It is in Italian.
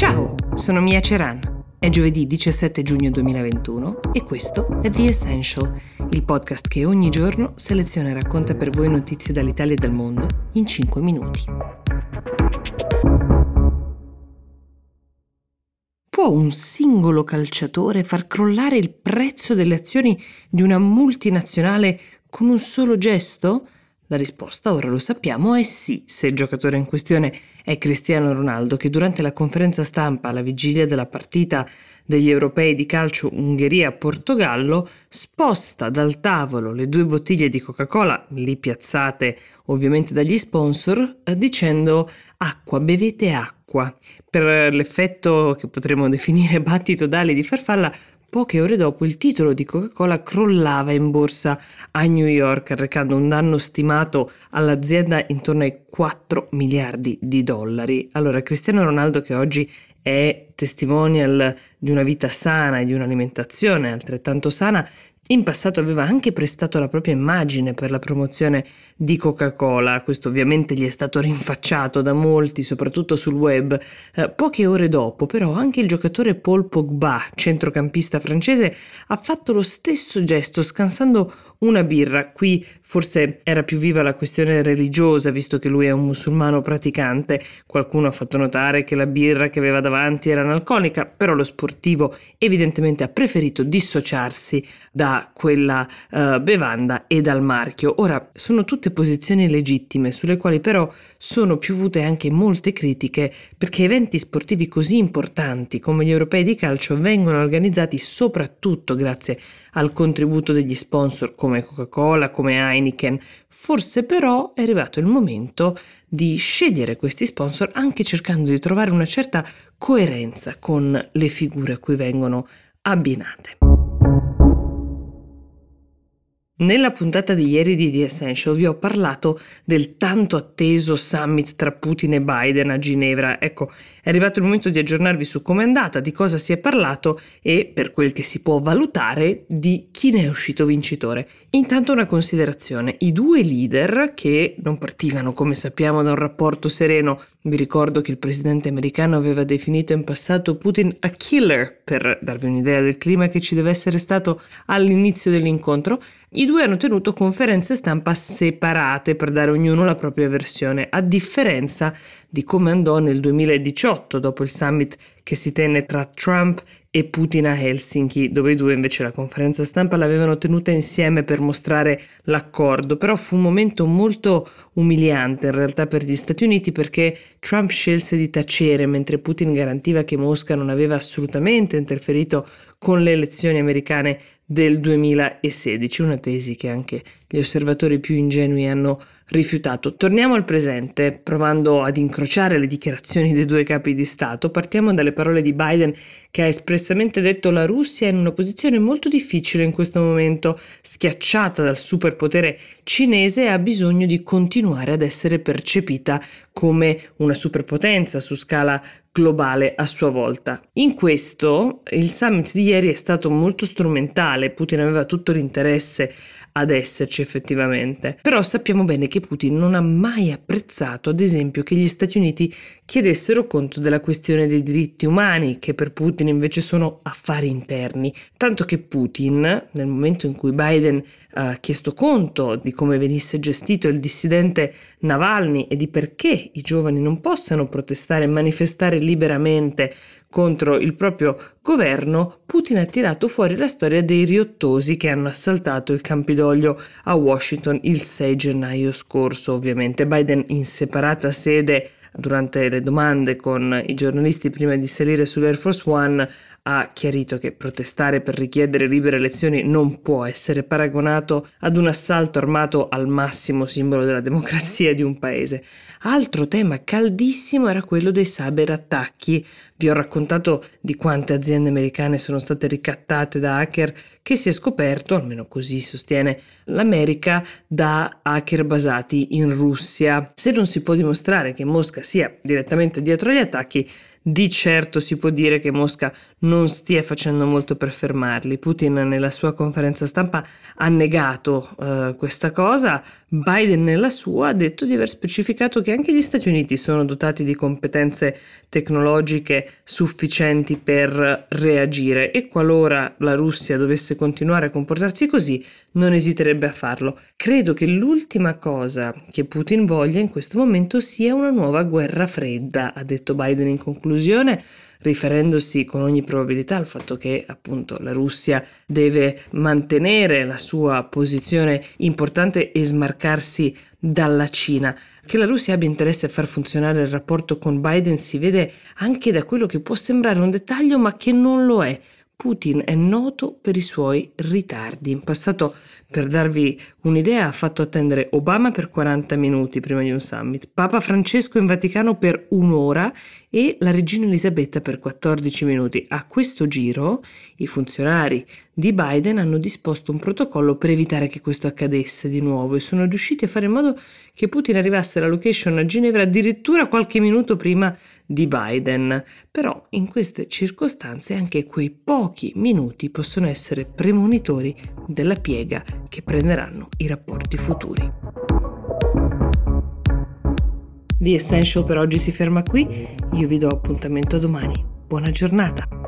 Ciao, sono Mia Ceran. È giovedì 17 giugno 2021 e questo è The Essential, il podcast che ogni giorno seleziona e racconta per voi notizie dall'Italia e dal mondo in 5 minuti. Può un singolo calciatore far crollare il prezzo delle azioni di una multinazionale con un solo gesto? La risposta, ora lo sappiamo, è sì, se il giocatore in questione è Cristiano Ronaldo, che durante la conferenza stampa alla vigilia della partita degli europei di calcio Ungheria-Portogallo sposta dal tavolo le due bottiglie di Coca-Cola, lì piazzate ovviamente dagli sponsor, eh, dicendo acqua, bevete acqua. Per l'effetto che potremmo definire battito d'ali di farfalla, Poche ore dopo il titolo di Coca-Cola crollava in borsa a New York, arrecando un danno stimato all'azienda intorno ai 4 miliardi di dollari. Allora, Cristiano Ronaldo, che oggi è testimonial di una vita sana e di un'alimentazione altrettanto sana, in passato aveva anche prestato la propria immagine per la promozione di Coca-Cola, questo ovviamente gli è stato rinfacciato da molti, soprattutto sul web. Eh, poche ore dopo, però, anche il giocatore Paul Pogba, centrocampista francese, ha fatto lo stesso gesto scansando una birra. Qui forse era più viva la questione religiosa, visto che lui è un musulmano praticante. Qualcuno ha fatto notare che la birra che aveva davanti era analcolica, però lo sportivo evidentemente ha preferito dissociarsi da quella uh, bevanda e dal marchio. Ora, sono tutte posizioni legittime, sulle quali però sono piovute anche molte critiche, perché eventi sportivi così importanti come gli europei di calcio vengono organizzati soprattutto grazie al contributo degli sponsor come Coca-Cola, come Heineken. Forse però è arrivato il momento di scegliere questi sponsor anche cercando di trovare una certa coerenza con le figure a cui vengono abbinate. Nella puntata di ieri di The Essential vi ho parlato del tanto atteso summit tra Putin e Biden a Ginevra. Ecco, è arrivato il momento di aggiornarvi su come è andata, di cosa si è parlato e, per quel che si può valutare, di chi ne è uscito vincitore. Intanto una considerazione. I due leader, che non partivano, come sappiamo, da un rapporto sereno, vi ricordo che il presidente americano aveva definito in passato Putin a killer, per darvi un'idea del clima che ci deve essere stato all'inizio dell'incontro, i due hanno tenuto conferenze stampa separate per dare ognuno la propria versione, a differenza di come andò nel 2018 dopo il summit che si tenne tra Trump e Putin a Helsinki, dove i due invece la conferenza stampa l'avevano tenuta insieme per mostrare l'accordo, però fu un momento molto umiliante in realtà per gli Stati Uniti perché Trump scelse di tacere mentre Putin garantiva che Mosca non aveva assolutamente interferito con le elezioni americane del 2016, una tesi che anche gli osservatori più ingenui hanno rifiutato. Torniamo al presente, provando ad incrociare le dichiarazioni dei due capi di Stato. Partiamo dalle parole di Biden che ha espressamente detto la Russia è in una posizione molto difficile in questo momento, schiacciata dal superpotere cinese e ha bisogno di continuare ad essere percepita come una superpotenza su scala globale a sua volta. In questo il summit di ieri è stato molto strumentale, Putin aveva tutto l'interesse ad esserci effettivamente. Però sappiamo bene che Putin non ha mai apprezzato, ad esempio, che gli Stati Uniti chiedessero conto della questione dei diritti umani, che per Putin invece sono affari interni. Tanto che Putin, nel momento in cui Biden ha chiesto conto di come venisse gestito il dissidente Navalny e di perché i giovani non possano protestare e manifestare liberamente contro il proprio governo, Putin ha tirato fuori la storia dei riottosi che hanno assaltato il Campidoglio a Washington il 6 gennaio scorso. Ovviamente Biden in separata sede durante le domande con i giornalisti prima di salire sull'Air Force One ha chiarito che protestare per richiedere libere elezioni non può essere paragonato ad un assalto armato al massimo simbolo della democrazia di un paese. Altro tema caldissimo era quello dei cyberattacchi. Vi ho raccontato di quante aziende americane sono state ricattate da hacker che si è scoperto, almeno così sostiene l'America, da hacker basati in Russia. Se non si può dimostrare che Mosca sia direttamente dietro agli attacchi, di certo si può dire che Mosca non stia facendo molto per fermarli. Putin nella sua conferenza stampa ha negato uh, questa cosa, Biden nella sua ha detto di aver specificato che anche gli Stati Uniti sono dotati di competenze tecnologiche sufficienti per reagire e qualora la Russia dovesse continuare a comportarsi così non esiterebbe a farlo. Credo che l'ultima cosa che Putin voglia in questo momento sia una nuova guerra fredda, ha detto Biden in conclusione riferendosi con ogni probabilità al fatto che appunto la Russia deve mantenere la sua posizione importante e smarcarsi dalla Cina. Che la Russia abbia interesse a far funzionare il rapporto con Biden si vede anche da quello che può sembrare un dettaglio ma che non lo è. Putin è noto per i suoi ritardi. In passato per darvi un'idea, ha fatto attendere Obama per 40 minuti prima di un summit, Papa Francesco in Vaticano per un'ora e la regina Elisabetta per 14 minuti. A questo giro i funzionari di Biden hanno disposto un protocollo per evitare che questo accadesse di nuovo e sono riusciti a fare in modo che Putin arrivasse alla location a Ginevra addirittura qualche minuto prima di Biden. Però in queste circostanze anche quei pochi minuti possono essere premonitori della piega che prenderanno i rapporti futuri. The Essential per oggi si ferma qui, io vi do appuntamento domani. Buona giornata!